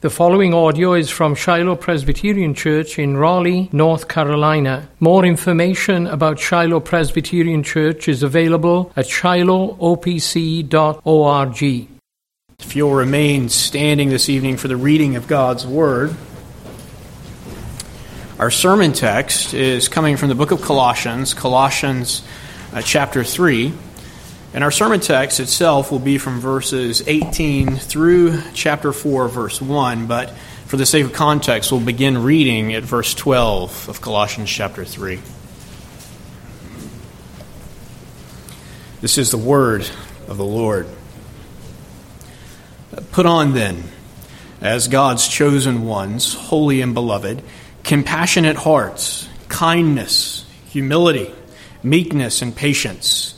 The following audio is from Shiloh Presbyterian Church in Raleigh, North Carolina. More information about Shiloh Presbyterian Church is available at shilohopc.org. If you'll remain standing this evening for the reading of God's Word, our sermon text is coming from the book of Colossians, Colossians uh, chapter 3. And our sermon text itself will be from verses 18 through chapter 4, verse 1, but for the sake of context, we'll begin reading at verse 12 of Colossians chapter 3. This is the word of the Lord. Put on then, as God's chosen ones, holy and beloved, compassionate hearts, kindness, humility, meekness, and patience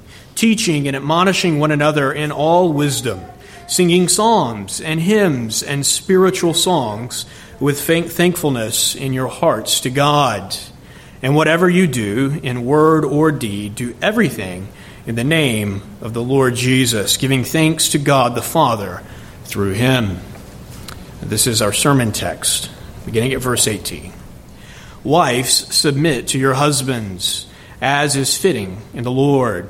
teaching and admonishing one another in all wisdom, singing psalms and hymns and spiritual songs with thankfulness in your hearts to God. And whatever you do, in word or deed, do everything in the name of the Lord Jesus, giving thanks to God the Father through him. This is our sermon text, beginning at verse 18. Wives, submit to your husbands, as is fitting in the Lord.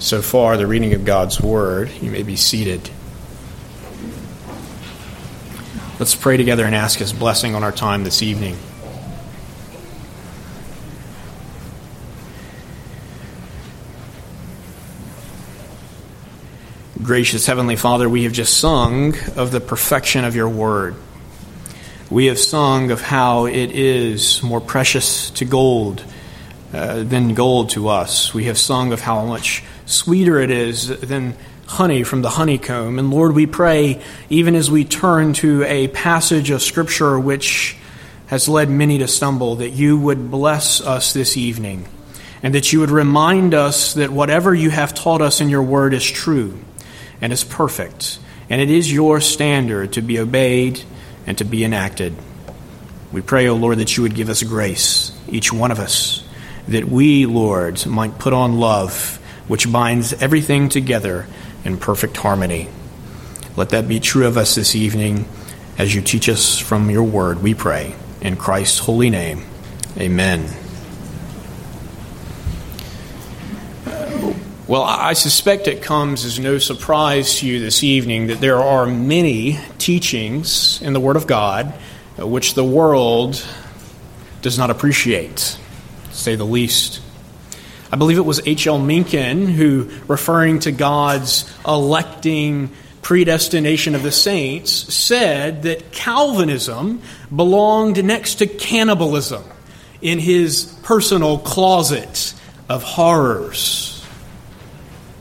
So far, the reading of God's Word. You may be seated. Let's pray together and ask His blessing on our time this evening. Gracious Heavenly Father, we have just sung of the perfection of your Word. We have sung of how it is more precious to gold uh, than gold to us. We have sung of how much sweeter it is than honey from the honeycomb. And Lord, we pray, even as we turn to a passage of Scripture which has led many to stumble, that you would bless us this evening and that you would remind us that whatever you have taught us in your word is true and is perfect, and it is your standard to be obeyed and to be enacted. We pray, O oh Lord, that you would give us grace, each one of us, that we, Lord, might put on love which binds everything together in perfect harmony. Let that be true of us this evening as you teach us from your word, we pray. In Christ's holy name, amen. Well, I suspect it comes as no surprise to you this evening that there are many teachings in the Word of God uh, which the world does not appreciate, to say the least. I believe it was H.L. Mencken who, referring to God's electing predestination of the saints, said that Calvinism belonged next to cannibalism in his personal closet of horrors.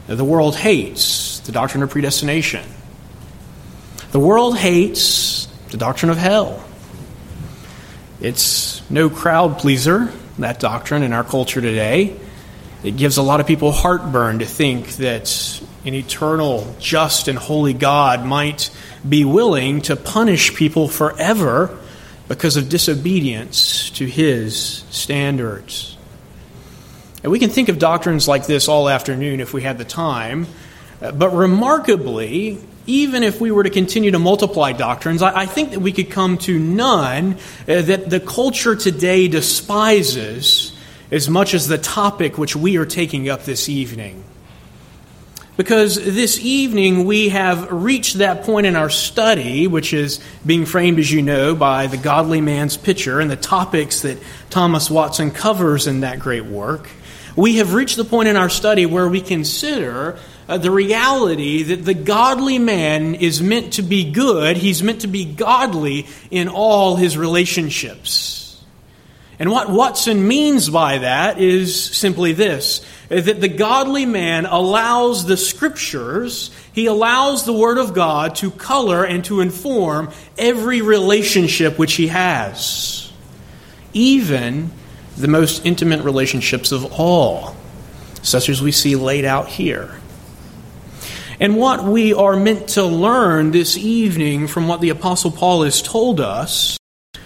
The world hates the doctrine of predestination. The world hates the doctrine of hell. It's no crowd pleaser, that doctrine, in our culture today. It gives a lot of people heartburn to think that an eternal, just, and holy God might be willing to punish people forever because of disobedience to his standards. And we can think of doctrines like this all afternoon if we had the time. But remarkably, even if we were to continue to multiply doctrines, I, I think that we could come to none uh, that the culture today despises as much as the topic which we are taking up this evening. Because this evening we have reached that point in our study, which is being framed, as you know, by the godly man's picture and the topics that Thomas Watson covers in that great work. We have reached the point in our study where we consider uh, the reality that the godly man is meant to be good, he's meant to be godly in all his relationships. And what Watson means by that is simply this that the godly man allows the scriptures, he allows the Word of God to color and to inform every relationship which he has, even the most intimate relationships of all, such as we see laid out here. And what we are meant to learn this evening from what the Apostle Paul has told us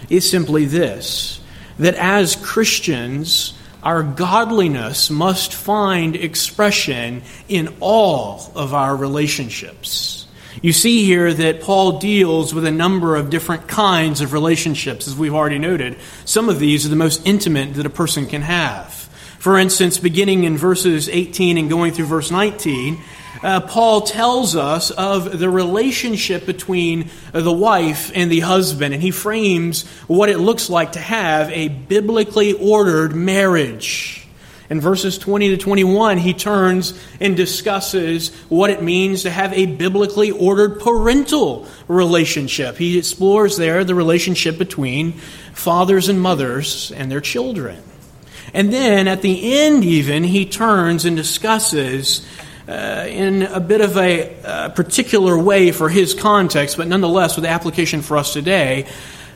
is simply this that as Christians, our godliness must find expression in all of our relationships. You see here that Paul deals with a number of different kinds of relationships, as we've already noted. Some of these are the most intimate that a person can have. For instance, beginning in verses 18 and going through verse 19, uh, Paul tells us of the relationship between the wife and the husband, and he frames what it looks like to have a biblically ordered marriage. In verses 20 to 21, he turns and discusses what it means to have a biblically ordered parental relationship. He explores there the relationship between fathers and mothers and their children. And then at the end, even, he turns and discusses uh, in a bit of a uh, particular way for his context, but nonetheless with application for us today,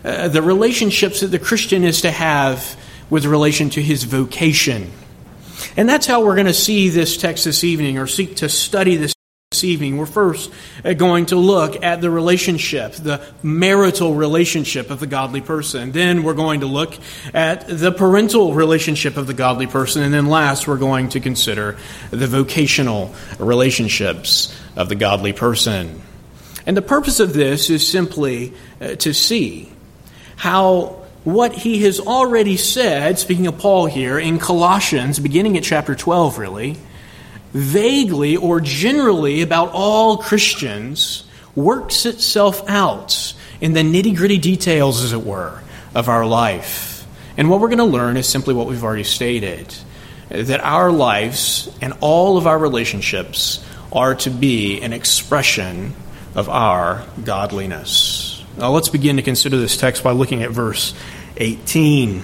uh, the relationships that the Christian is to have with relation to his vocation. And that's how we're going to see this text this evening, or seek to study this this evening, we're first uh, going to look at the relationship, the marital relationship of the godly person. Then we're going to look at the parental relationship of the godly person. And then last, we're going to consider the vocational relationships of the godly person. And the purpose of this is simply uh, to see how what he has already said, speaking of Paul here, in Colossians, beginning at chapter 12, really, vaguely or generally about all Christians works itself out in the nitty gritty details, as it were, of our life. And what we're going to learn is simply what we've already stated that our lives and all of our relationships are to be an expression of our godliness. Now, let's begin to consider this text by looking at verse 18.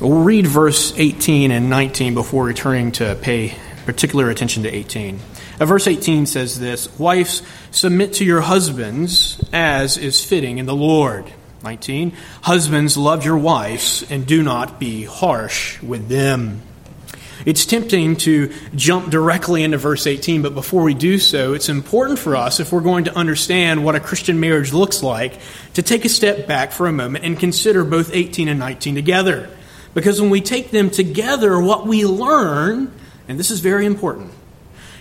We'll read verse 18 and 19 before returning to pay particular attention to 18. Uh, verse 18 says this Wives, submit to your husbands as is fitting in the Lord. 19. Husbands, love your wives and do not be harsh with them. It's tempting to jump directly into verse 18, but before we do so, it's important for us, if we're going to understand what a Christian marriage looks like, to take a step back for a moment and consider both 18 and 19 together. Because when we take them together, what we learn, and this is very important,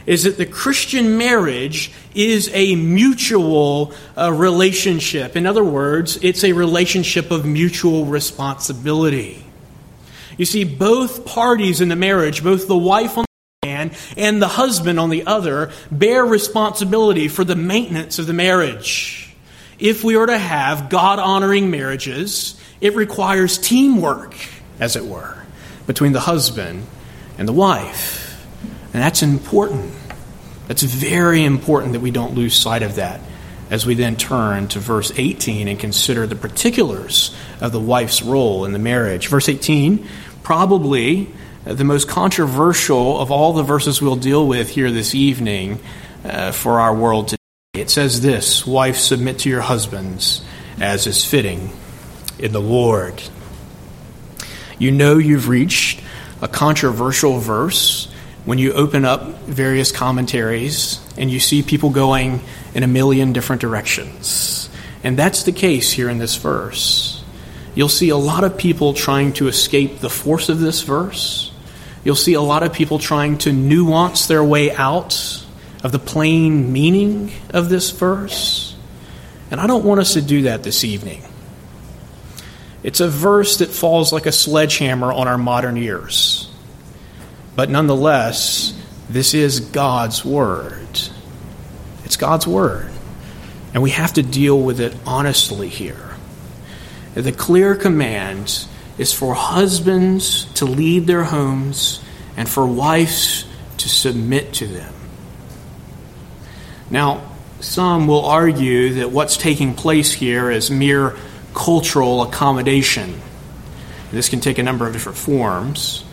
is that the Christian marriage is a mutual uh, relationship. In other words, it's a relationship of mutual responsibility. You see, both parties in the marriage, both the wife on the hand and the husband on the other, bear responsibility for the maintenance of the marriage. If we are to have God honoring marriages, it requires teamwork as it were, between the husband and the wife. And that's important. That's very important that we don't lose sight of that as we then turn to verse 18 and consider the particulars of the wife's role in the marriage. Verse 18, probably the most controversial of all the verses we'll deal with here this evening uh, for our world today. It says this Wife, submit to your husbands as is fitting in the Lord. You know you've reached a controversial verse when you open up various commentaries and you see people going in a million different directions. And that's the case here in this verse. You'll see a lot of people trying to escape the force of this verse. You'll see a lot of people trying to nuance their way out of the plain meaning of this verse. And I don't want us to do that this evening. It's a verse that falls like a sledgehammer on our modern ears. But nonetheless, this is God's Word. It's God's Word. And we have to deal with it honestly here. The clear command is for husbands to lead their homes and for wives to submit to them. Now, some will argue that what's taking place here is mere cultural accommodation. This can take a number of different forms.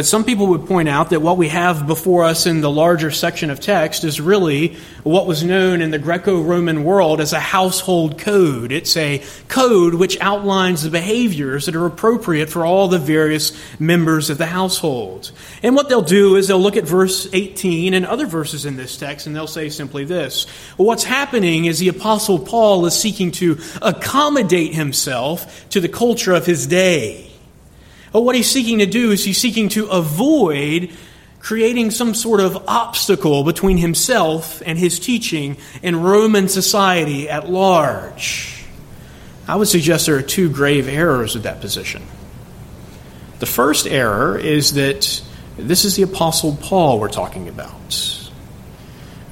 But some people would point out that what we have before us in the larger section of text is really what was known in the Greco Roman world as a household code. It's a code which outlines the behaviors that are appropriate for all the various members of the household. And what they'll do is they'll look at verse 18 and other verses in this text and they'll say simply this What's happening is the Apostle Paul is seeking to accommodate himself to the culture of his day. But what he's seeking to do is he's seeking to avoid creating some sort of obstacle between himself and his teaching in Roman society at large. I would suggest there are two grave errors with that position. The first error is that this is the Apostle Paul we're talking about.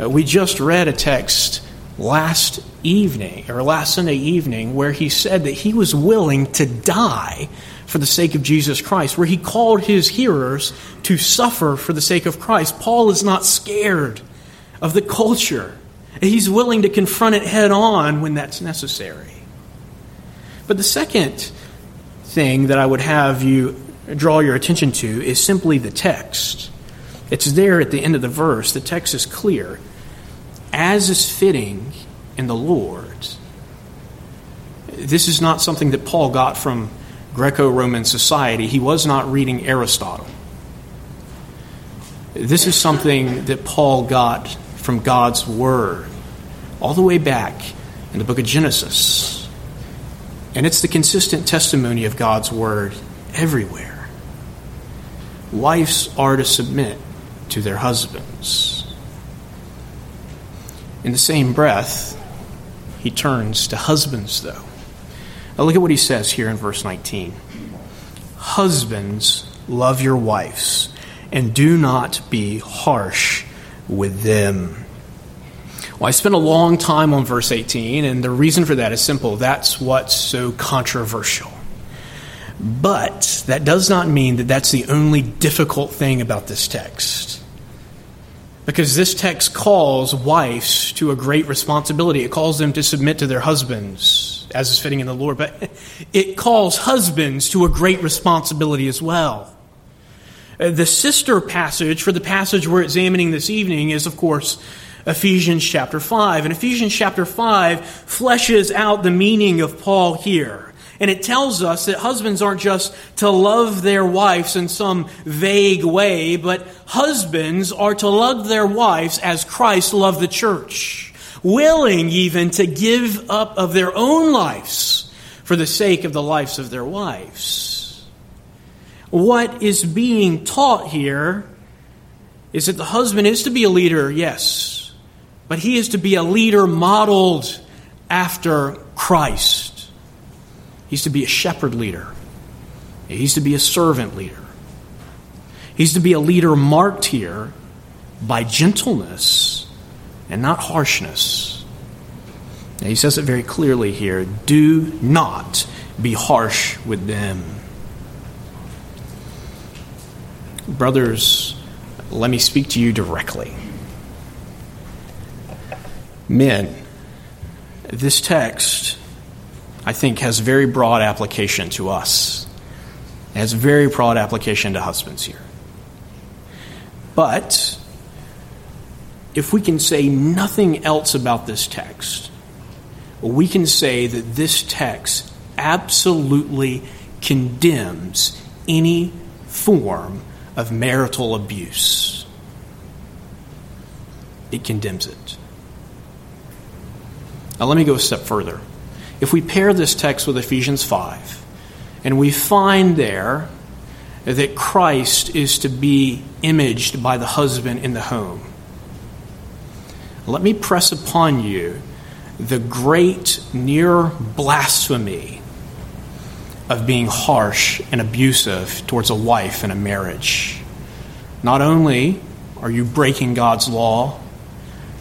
Uh, we just read a text last evening, or last Sunday evening, where he said that he was willing to die for the sake of Jesus Christ, where he called his hearers to suffer for the sake of Christ. Paul is not scared of the culture, he's willing to confront it head on when that's necessary. But the second thing that I would have you draw your attention to is simply the text. It's there at the end of the verse. The text is clear. As is fitting in the Lord. This is not something that Paul got from Greco Roman society, he was not reading Aristotle. This is something that Paul got from God's Word all the way back in the book of Genesis. And it's the consistent testimony of God's Word everywhere. Wives are to submit to their husbands. In the same breath, he turns to husbands, though. Now look at what he says here in verse 19. Husbands, love your wives, and do not be harsh with them. Well, I spent a long time on verse 18, and the reason for that is simple. That's what's so controversial. But that does not mean that that's the only difficult thing about this text. Because this text calls wives to a great responsibility. It calls them to submit to their husbands as is fitting in the Lord, but it calls husbands to a great responsibility as well. Uh, the sister passage for the passage we're examining this evening is, of course, Ephesians chapter 5. And Ephesians chapter 5 fleshes out the meaning of Paul here. And it tells us that husbands aren't just to love their wives in some vague way, but husbands are to love their wives as Christ loved the church willing even to give up of their own lives for the sake of the lives of their wives. What is being taught here is that the husband is to be a leader, yes, but he is to be a leader modeled after Christ. He's to be a shepherd leader, he's to be a servant leader. He's to be a leader marked here by gentleness and not harshness. Now, he says it very clearly here do not be harsh with them. Brothers, let me speak to you directly. Men, this text, I think, has very broad application to us. It has very broad application to husbands here. But if we can say nothing else about this text, we can say that this text absolutely condemns any form of marital abuse. It condemns it. Now, let me go a step further. if we pair this text with Ephesians 5, and we find there that Christ is to be imaged by the husband in the home, let me press upon you the great near blasphemy of being harsh and abusive towards a wife in a marriage. Not only are you breaking God's law,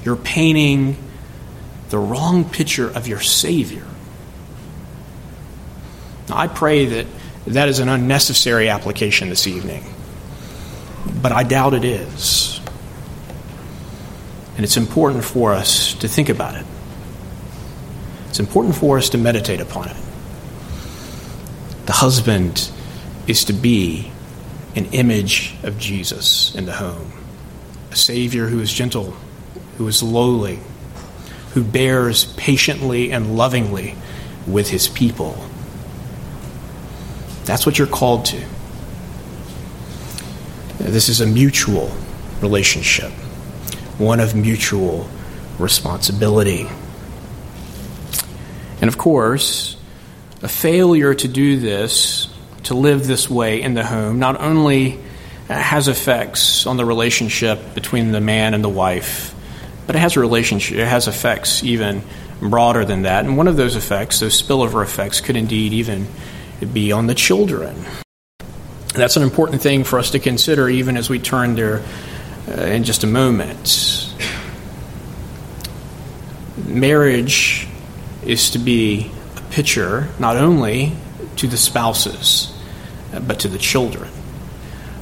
you're painting the wrong picture of your Savior. Now, I pray that that is an unnecessary application this evening, but I doubt it is. And it's important for us to think about it. It's important for us to meditate upon it. The husband is to be an image of Jesus in the home, a Savior who is gentle, who is lowly, who bears patiently and lovingly with his people. That's what you're called to. This is a mutual relationship, one of mutual responsibility. And of course, a failure to do this, to live this way in the home, not only uh, has effects on the relationship between the man and the wife, but it has a relationship, it has effects even broader than that. And one of those effects, those spillover effects, could indeed even be on the children. That's an important thing for us to consider even as we turn there uh, in just a moment. Marriage is to be a picture not only to the spouses, but to the children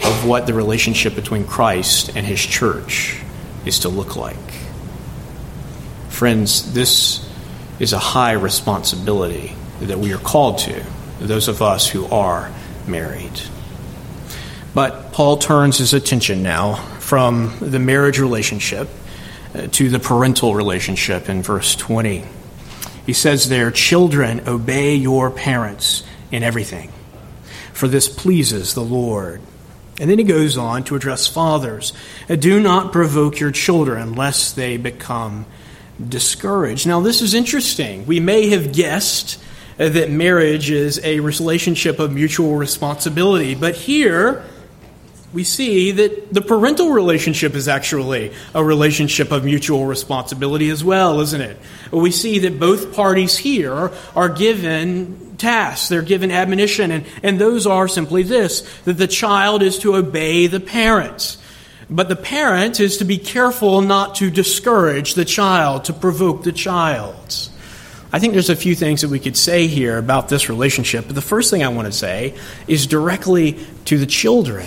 of what the relationship between Christ and his church is to look like. Friends, this is a high responsibility that we are called to, those of us who are married. But Paul turns his attention now from the marriage relationship uh, to the parental relationship in verse 20. He says there, Children, obey your parents in everything, for this pleases the Lord. And then he goes on to address fathers. Do not provoke your children lest they become discouraged. Now, this is interesting. We may have guessed that marriage is a relationship of mutual responsibility, but here, we see that the parental relationship is actually a relationship of mutual responsibility as well, isn't it? We see that both parties here are given tasks, they're given admonition, and, and those are simply this that the child is to obey the parents. But the parent is to be careful not to discourage the child, to provoke the child. I think there's a few things that we could say here about this relationship, but the first thing I want to say is directly to the children.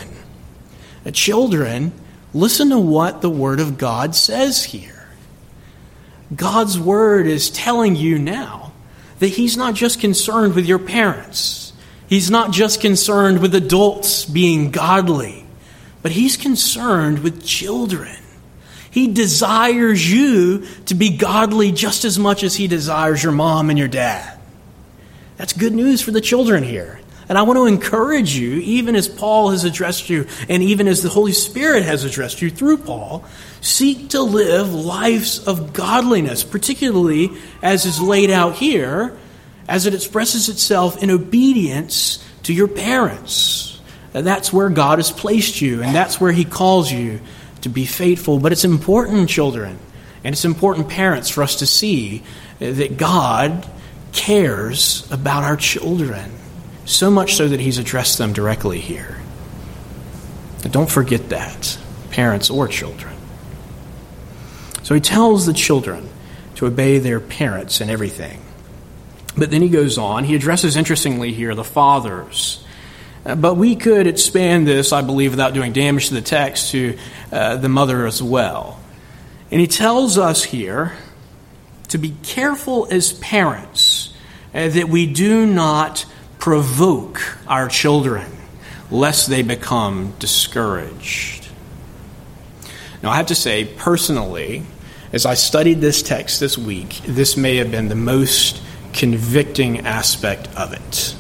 Children, listen to what the Word of God says here. God's Word is telling you now that He's not just concerned with your parents, He's not just concerned with adults being godly, but He's concerned with children. He desires you to be godly just as much as He desires your mom and your dad. That's good news for the children here. And I want to encourage you, even as Paul has addressed you, and even as the Holy Spirit has addressed you through Paul, seek to live lives of godliness, particularly as is laid out here, as it expresses itself in obedience to your parents. And that's where God has placed you, and that's where He calls you to be faithful. But it's important, children, and it's important, parents, for us to see that God cares about our children so much so that he's addressed them directly here. And don't forget that, parents or children. So he tells the children to obey their parents in everything. But then he goes on, he addresses interestingly here the fathers. Uh, but we could expand this, I believe, without doing damage to the text, to uh, the mother as well. And he tells us here to be careful as parents uh, that we do not provoke our children lest they become discouraged. Now, I have to say, personally, as I studied this text this week, this may have been the most convicting aspect of it.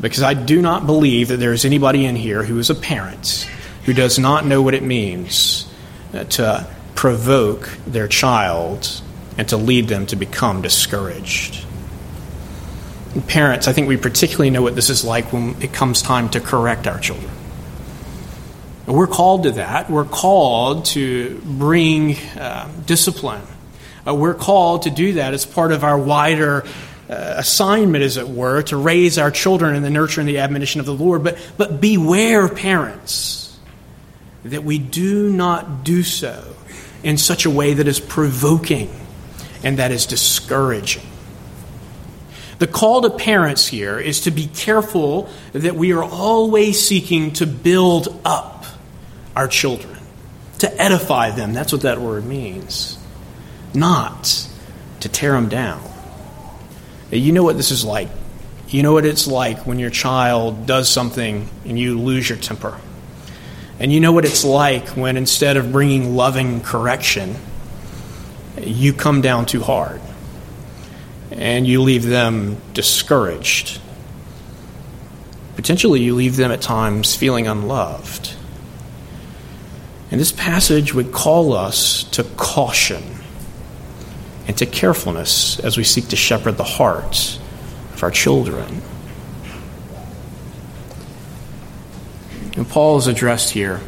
Because I do not believe that there is anybody in here who is a parent who does not know what it means uh, to provoke their child and to lead them to become discouraged. Parents, I think we particularly know what this is like when it comes time to correct our children. We're called to that. We're called to bring uh, discipline. Uh, we're called to do that as part of our wider uh, assignment, as it were, to raise our children in the nurture and the admonition of the Lord. But, but beware, parents, that we do not do so in such a way that is provoking and that is discouraging. The call to parents here is to be careful that we are always seeking to build up our children, to edify them. That's what that word means. Not to tear them down. You know what this is like. You know what it's like when your child does something and you lose your temper. And you know what it's like when instead of bringing loving correction, you come down too hard and you leave them discouraged. Potentially, you leave them at times feeling unloved. And this passage would call us to caution and to carefulness as we seek to shepherd the hearts of our children. And Paul has addressed here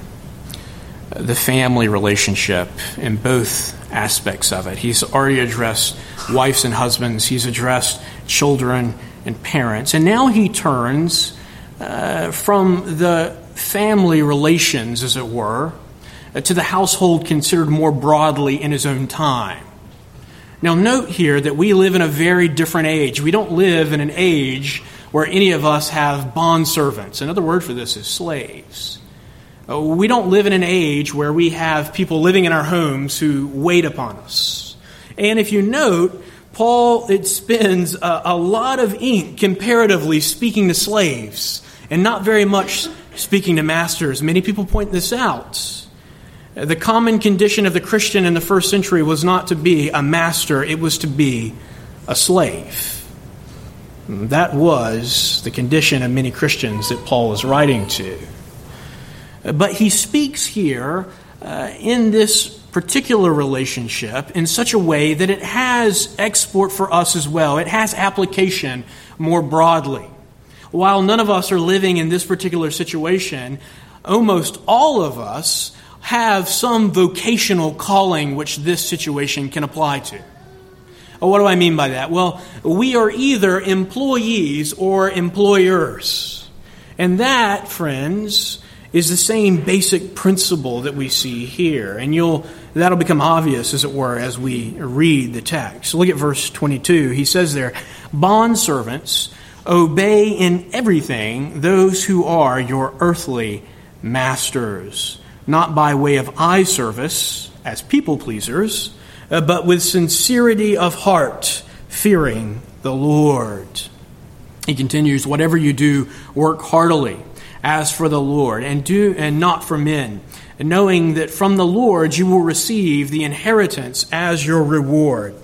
the family relationship in both aspects of it. He's already addressed wives and husbands, he's addressed children and parents. And now he turns uh, from the family relations, as it were, uh, to the household considered more broadly in his own time. Now, note here that we live in a very different age. We don't live in an age where any of us have bond servants. Another word for this is slaves. Uh, we don't live in an age where we have people living in our homes who wait upon us. And if you note, Paul it spends a, a lot of ink comparatively speaking to slaves and not very much speaking to masters. Many people point this out. The common condition of the Christian in the first century was not to be a master, it was to be a slave. That was the condition of many Christians that Paul is writing to. But he speaks here uh, in this particular relationship in such a way that it has export for us as well. It has application more broadly. While none of us are living in this particular situation, almost all of us have some vocational calling which this situation can apply to. what do I mean by that? Well, we are either employees or employers. And that, friends, is the same basic principle that we see here. And you'll that'll become obvious, as it were, as we read the text. Look at verse 22. He says there, Bond servants, obey in everything those who are your earthly masters not by way of eye service as people pleasers, uh, but with sincerity of heart, fearing the Lord. He continues, Whatever you do, work heartily as for the Lord, and do and not for men, knowing that from the Lord you will receive the inheritance as your reward.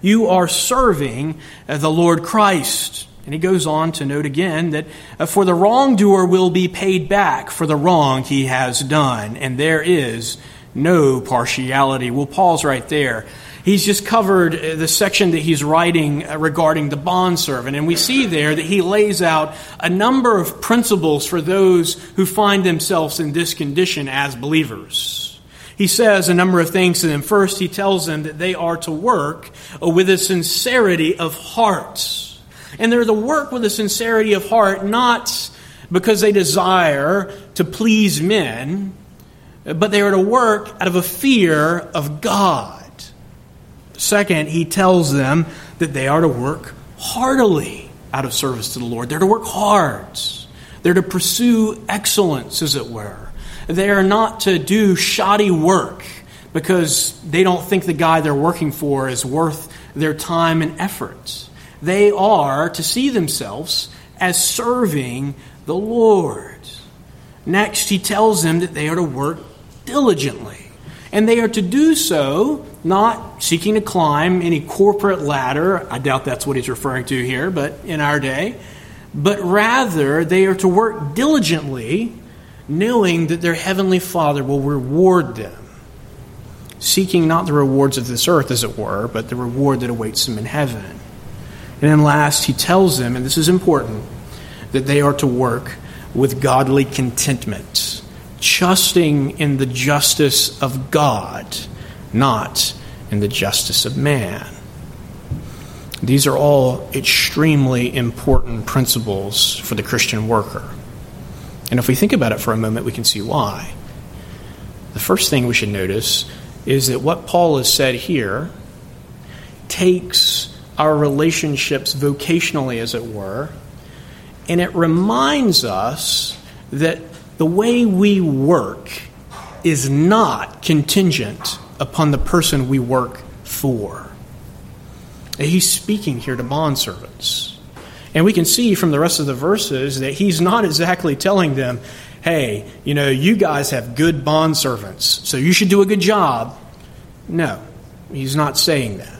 You are serving uh, the Lord Christ. And he goes on to note again that uh, for the wrongdoer will be paid back for the wrong he has done, and there is no partiality. We'll pause right there. He's just covered uh, the section that he's writing uh, regarding the bondservant, and we see there that he lays out a number of principles for those who find themselves in this condition as believers. He says a number of things to them. First, he tells them that they are to work with a sincerity of heart and they're to work with a sincerity of heart, not because they desire to please men, but they are to work out of a fear of God. Second, he tells them that they are to work heartily out of service to the Lord. They're to work hard. They're to pursue excellence, as it were. They are not to do shoddy work because they don't think the guy they're working for is worth their time and effort. They are to see themselves as serving the Lord. Next, he tells them that they are to work diligently. And they are to do so not seeking to climb any corporate ladder. I doubt that's what he's referring to here, but in our day. But rather, they are to work diligently, knowing that their heavenly Father will reward them. Seeking not the rewards of this earth, as it were, but the reward that awaits them in heaven. And then last, he tells them, and this is important, that they are to work with godly contentment, trusting in the justice of God, not in the justice of man. These are all extremely important principles for the Christian worker. And if we think about it for a moment, we can see why. The first thing we should notice is that what Paul has said here takes our relationships vocationally, as it were, and it reminds us that the way we work is not contingent upon the person we work for. He's speaking here to bondservants. And we can see from the rest of the verses that he's not exactly telling them, hey, you know, you guys have good bondservants, so you should do a good job. No, he's not saying that.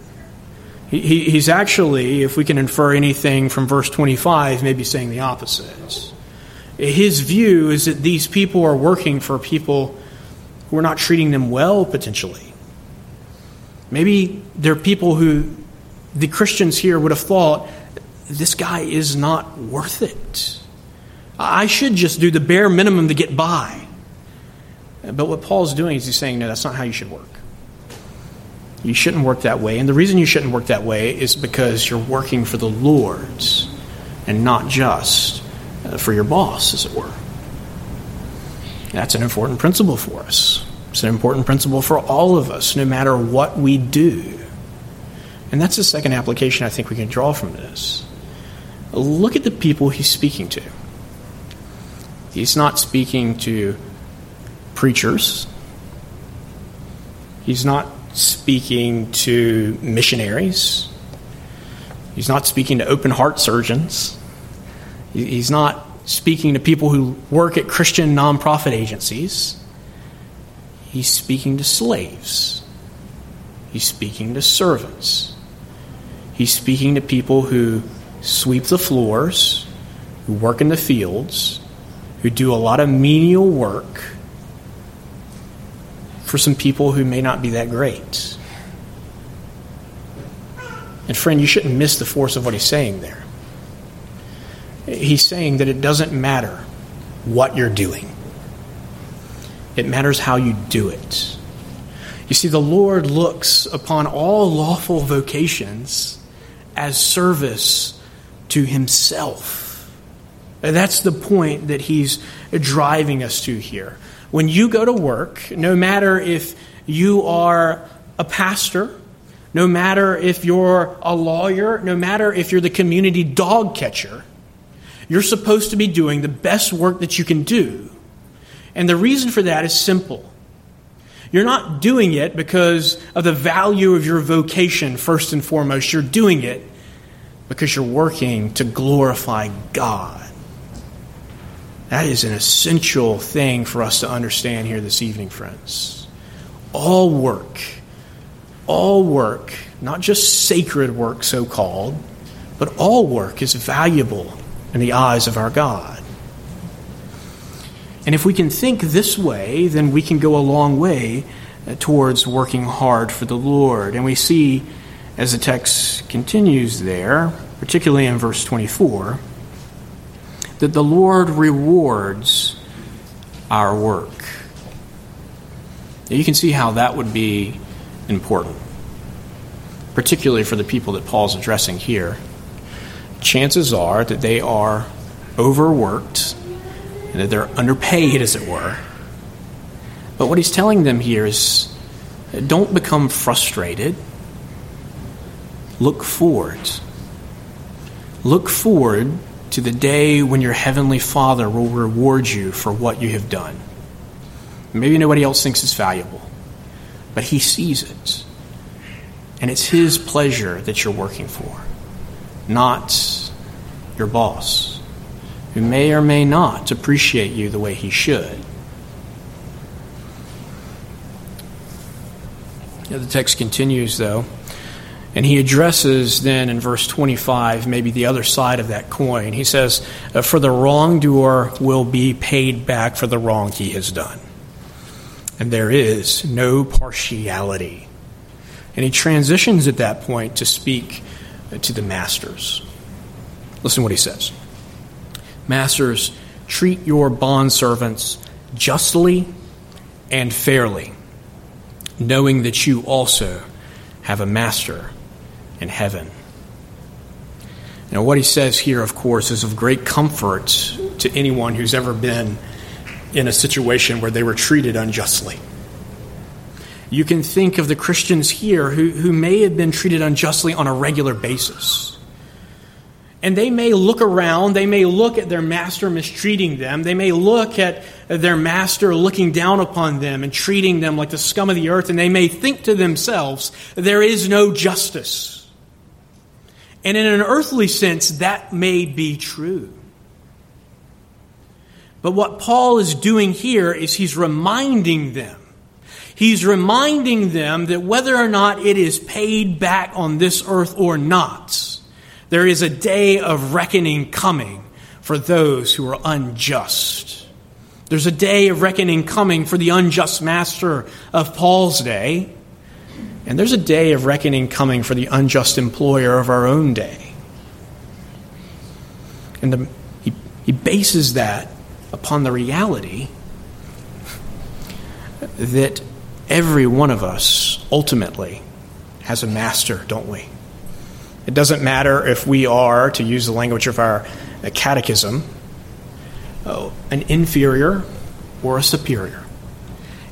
He, he's actually, if we can infer anything from verse 25, maybe saying the opposite. His view is that these people are working for people who are not treating them well, potentially. Maybe they're people who the Christians here would have thought, this guy is not worth it. I should just do the bare minimum to get by. But what Paul's doing is he's saying, no, that's not how you should work. You shouldn't work that way. And the reason you shouldn't work that way is because you're working for the Lord's and not just uh, for your boss, as it were. That's an important principle for us. It's an important principle for all of us, no matter what we do. And that's the second application I think we can draw from this. Look at the people he's speaking to. He's not speaking to preachers. He's not speaking to missionaries. He's not speaking to open heart surgeons. He's not speaking to people who work at Christian nonprofit agencies. He's speaking to slaves. He's speaking to servants. He's speaking to people who sweep the floors, who work in the fields, who do a lot of menial work for some people who may not be that great. And, friend, you shouldn't miss the force of what he's saying there. He's saying that it doesn't matter what you're doing, it matters how you do it. You see, the Lord looks upon all lawful vocations as service to Himself. That's the point that He's driving us to here. When you go to work, no matter if you are a pastor, no matter if you're a lawyer, no matter if you're the community dog catcher, you're supposed to be doing the best work that you can do. And the reason for that is simple. You're not doing it because of the value of your vocation, first and foremost. You're doing it because you're working to glorify God. That is an essential thing for us to understand here this evening, friends. All work, all work, not just sacred work, so called, but all work is valuable in the eyes of our God. And if we can think this way, then we can go a long way uh, towards working hard for the Lord. And we see as the text continues there, particularly in verse 24, that the Lord rewards our work. Now you can see how that would be important, particularly for the people that Paul's addressing here. Chances are that they are overworked and that they're underpaid, as it were. But what he's telling them here is don't become frustrated Look forward. Look forward to the day when your heavenly Father will reward you for what you have done. Maybe nobody else thinks it's valuable, but He sees it. And it's His pleasure that you're working for, not your boss, who may or may not appreciate you the way he should. the text continues, though. And he addresses then in verse 25 maybe the other side of that coin. He says, uh, For the wrongdoer will be paid back for the wrong he has done. And there is no partiality. And he transitions at that point to speak to the masters. Listen what he says Masters, treat your bondservants justly and fairly, knowing that you also have a master in heaven. Now, what he says here, of course, is of great comfort to anyone who's ever been in a situation where they were treated unjustly. You can think of the Christians here who, who may have been treated unjustly on a regular basis. And they may look around, they may look at their master mistreating them, they may look at their master looking down upon them and treating them like the scum of the earth, and they may think to themselves, there is no justice. And in an earthly sense, that may be true. But what Paul is doing here is he's reminding them He's reminding them that whether or not it is paid back on this earth or not, there is a day of reckoning coming for those who are unjust. There's a day of reckoning coming for the unjust master of Paul's day. And there's a day of reckoning coming for the unjust employer of our own day. And the, he, he bases that upon the reality that every one of us ultimately has a master, don't we? It doesn't matter if we are, to use the language of our catechism, oh, an inferior or a superior.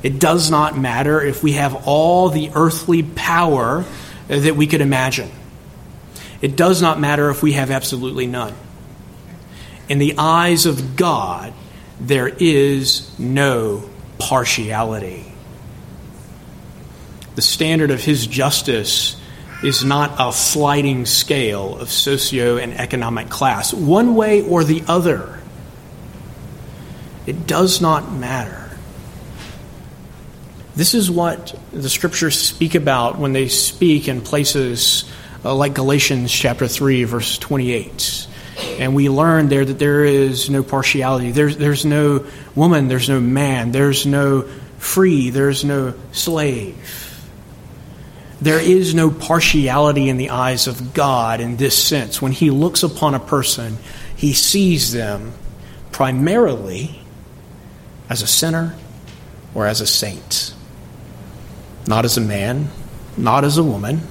It does not matter if we have all the earthly power that we could imagine. It does not matter if we have absolutely none. In the eyes of God, there is no partiality the standard of his justice is not a sliding scale of socio and economic class, one way or the other. It does not matter. This is what the scriptures speak about when they speak in places uh, like Galatians chapter 3, verse 28. And we learn there that there is no partiality. There's, there's no woman, there's no man, there's no free, there's no slave. There is no partiality in the eyes of God in this sense. When He looks upon a person, He sees them primarily as a sinner or as a saint. Not as a man, not as a woman,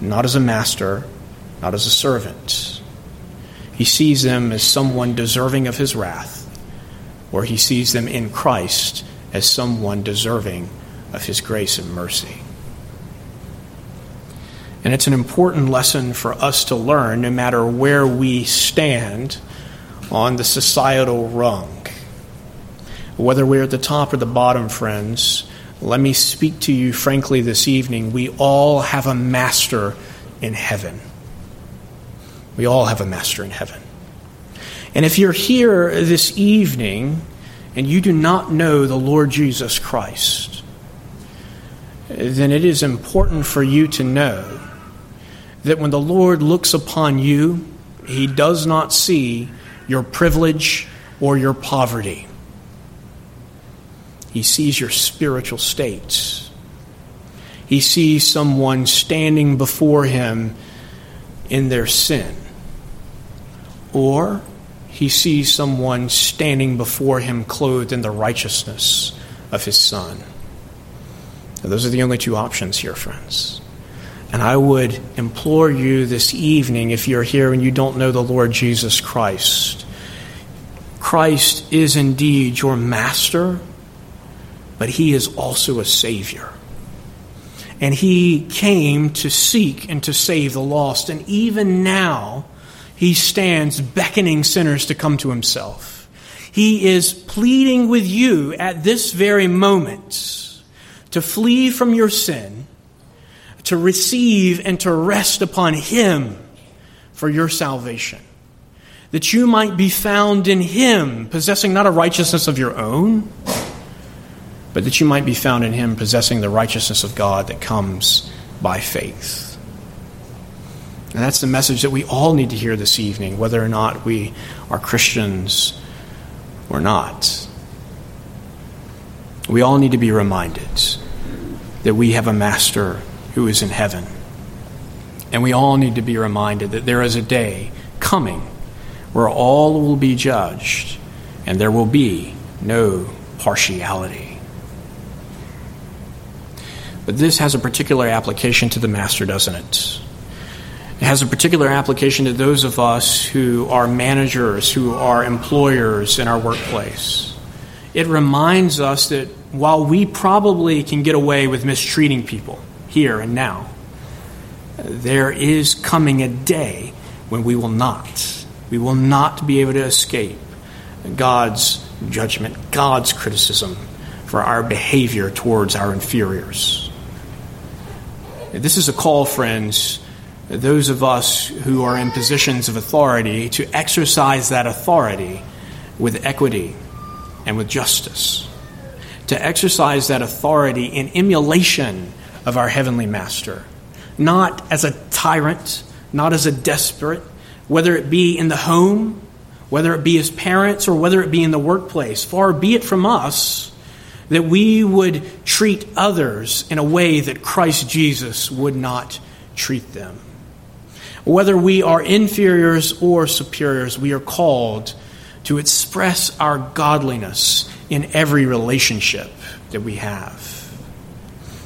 not as a master, not as a servant. He sees them as someone deserving of His wrath, or He sees them in Christ as someone deserving of His grace and mercy. And it's an important lesson for us to learn no matter where we stand on the societal rung. Whether we're at the top or the bottom, friends, let me speak to you frankly this evening. We all have a master in heaven. We all have a master in heaven. And if you're here this evening and you do not know the Lord Jesus Christ, then it is important for you to know that when the Lord looks upon you, he does not see your privilege or your poverty. He sees your spiritual states. He sees someone standing before him in their sin. Or he sees someone standing before him clothed in the righteousness of his Son. Now, those are the only two options here, friends. And I would implore you this evening, if you're here and you don't know the Lord Jesus Christ, Christ is indeed your master, but he is also a Savior. And he came to seek and to save the lost. And even now, he stands beckoning sinners to come to himself. He is pleading with you at this very moment to flee from your sin to receive and to rest upon Him for your salvation. That you might be found in Him, possessing not a righteousness of your own, but that you might be found in Him, possessing the righteousness of God that comes by faith. And that's the message that we all need to hear this evening, whether or not we are Christians or not. We all need to be reminded that we have a master who is in heaven. And we all need to be reminded that there is a day coming where all will be judged and there will be no partiality. But this has a particular application to the master, doesn't it? It has a particular application to those of us who are managers, who are employers in our workplace. It reminds us that while we probably can get away with mistreating people here and now, there is coming a day when we will not. We will not be able to escape God's judgment, God's criticism for our behavior towards our inferiors. This is a call, friends, those of us who are in positions of authority to exercise that authority with equity and with justice, to exercise that authority in emulation of our Heavenly Master, not as a tyrant, not as a desperate, whether it be in the home, whether it be as parents, or whether it be in the workplace. Far be it from us that we would treat others in a way that Christ Jesus would not treat them. Whether we are inferiors or superiors, we are called to express our godliness in every relationship that we have.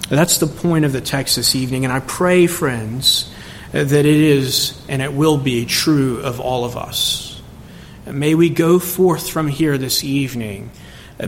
That's the point of the text this evening, and I pray, friends, that it is and it will be true of all of us. May we go forth from here this evening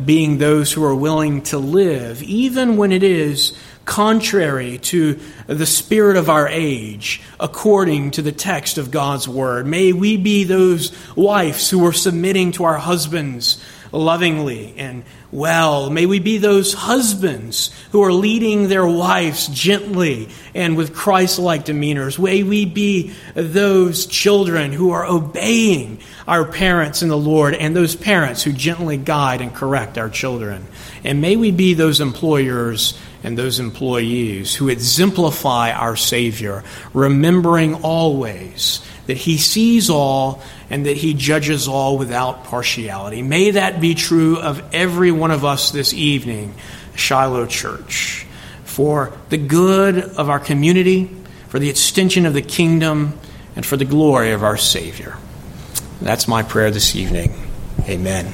being those who are willing to live, even when it is contrary to the spirit of our age, according to the text of God's Word. May we be those wives who are submitting to our husbands lovingly and well. May we be those husbands who are leading their wives gently and with Christ like demeanors. May we be those children who are obeying our parents in the Lord and those parents who gently guide and correct our children. And may we be those employers and those employees who exemplify our Savior, remembering always that He sees all and that He judges all without partiality. May that be true of every one of us this evening, Shiloh Church, for the good of our community, for the extension of the kingdom, and for the glory of our Savior. That's my prayer this evening. Amen.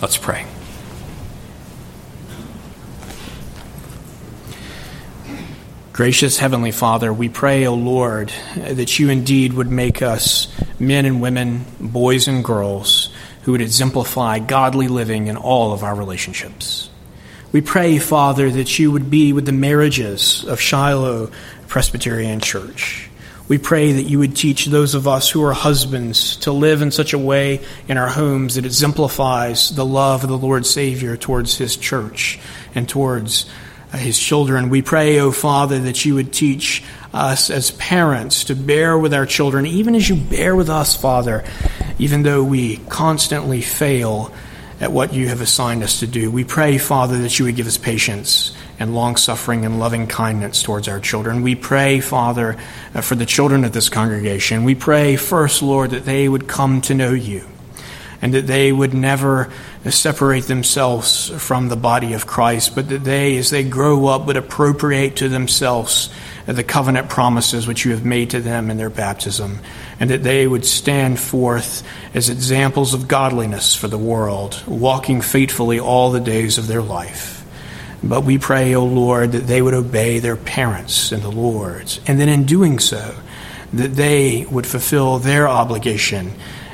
Let's pray. Gracious Heavenly Father, we pray, O Lord, that you indeed would make us men and women, boys and girls, who would exemplify godly living in all of our relationships. We pray, Father, that you would be with the marriages of Shiloh Presbyterian Church. We pray that you would teach those of us who are husbands to live in such a way in our homes that exemplifies the love of the Lord Savior towards his church and towards Uh, his children. We pray, O oh Father, that you would teach us as parents to bear with our children, even as you bear with us, Father, even though we constantly fail at what you have assigned us to do. We pray, Father, that you would give us patience and long suffering and loving kindness towards our children. We pray, Father, uh, for the children of this congregation. We pray first, Lord, that they would come to know you and that they would never separate themselves from the body of Christ, but that they, as they grow up, would appropriate to themselves the covenant promises which you have made to them in their baptism, and that they would stand forth as examples of godliness for the world, walking faithfully all the days of their life. But we pray, O Lord, that they would obey their parents and the Lord, and that in doing so, that they would fulfill their obligation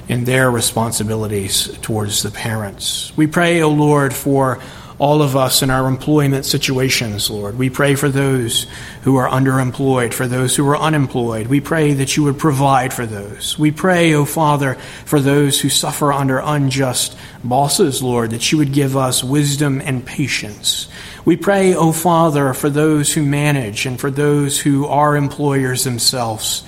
in their responsibilities towards the parents. We pray, O Lord, for all of us in our employment situations, Lord. We pray for those who are underemployed, for those who are unemployed. We pray that you would provide for those. We pray, O Father, for those who suffer under unjust bosses, Lord, that you would give us wisdom and patience. We pray, O Father, for those who manage and for those who are employers themselves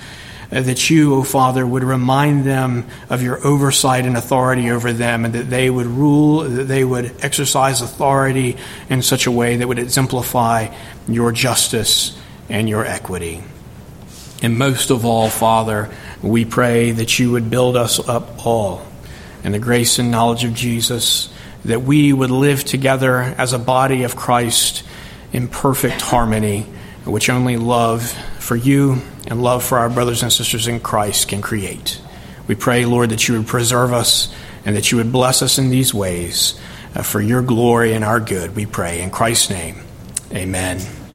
Uh, that you, O Father, would remind them of your oversight and authority over them, and that they would rule, that they would exercise authority in such a way that would exemplify your justice and your equity. And most of all, Father, we pray that you would build us up all in the grace and knowledge of Jesus, that we would live together as a body of Christ in perfect harmony, which only love for you and love for our brothers and sisters in Christ can create. We pray, Lord, that you would preserve us and that you would bless us in these ways uh, for your glory and our good, we pray. In Christ's name, amen.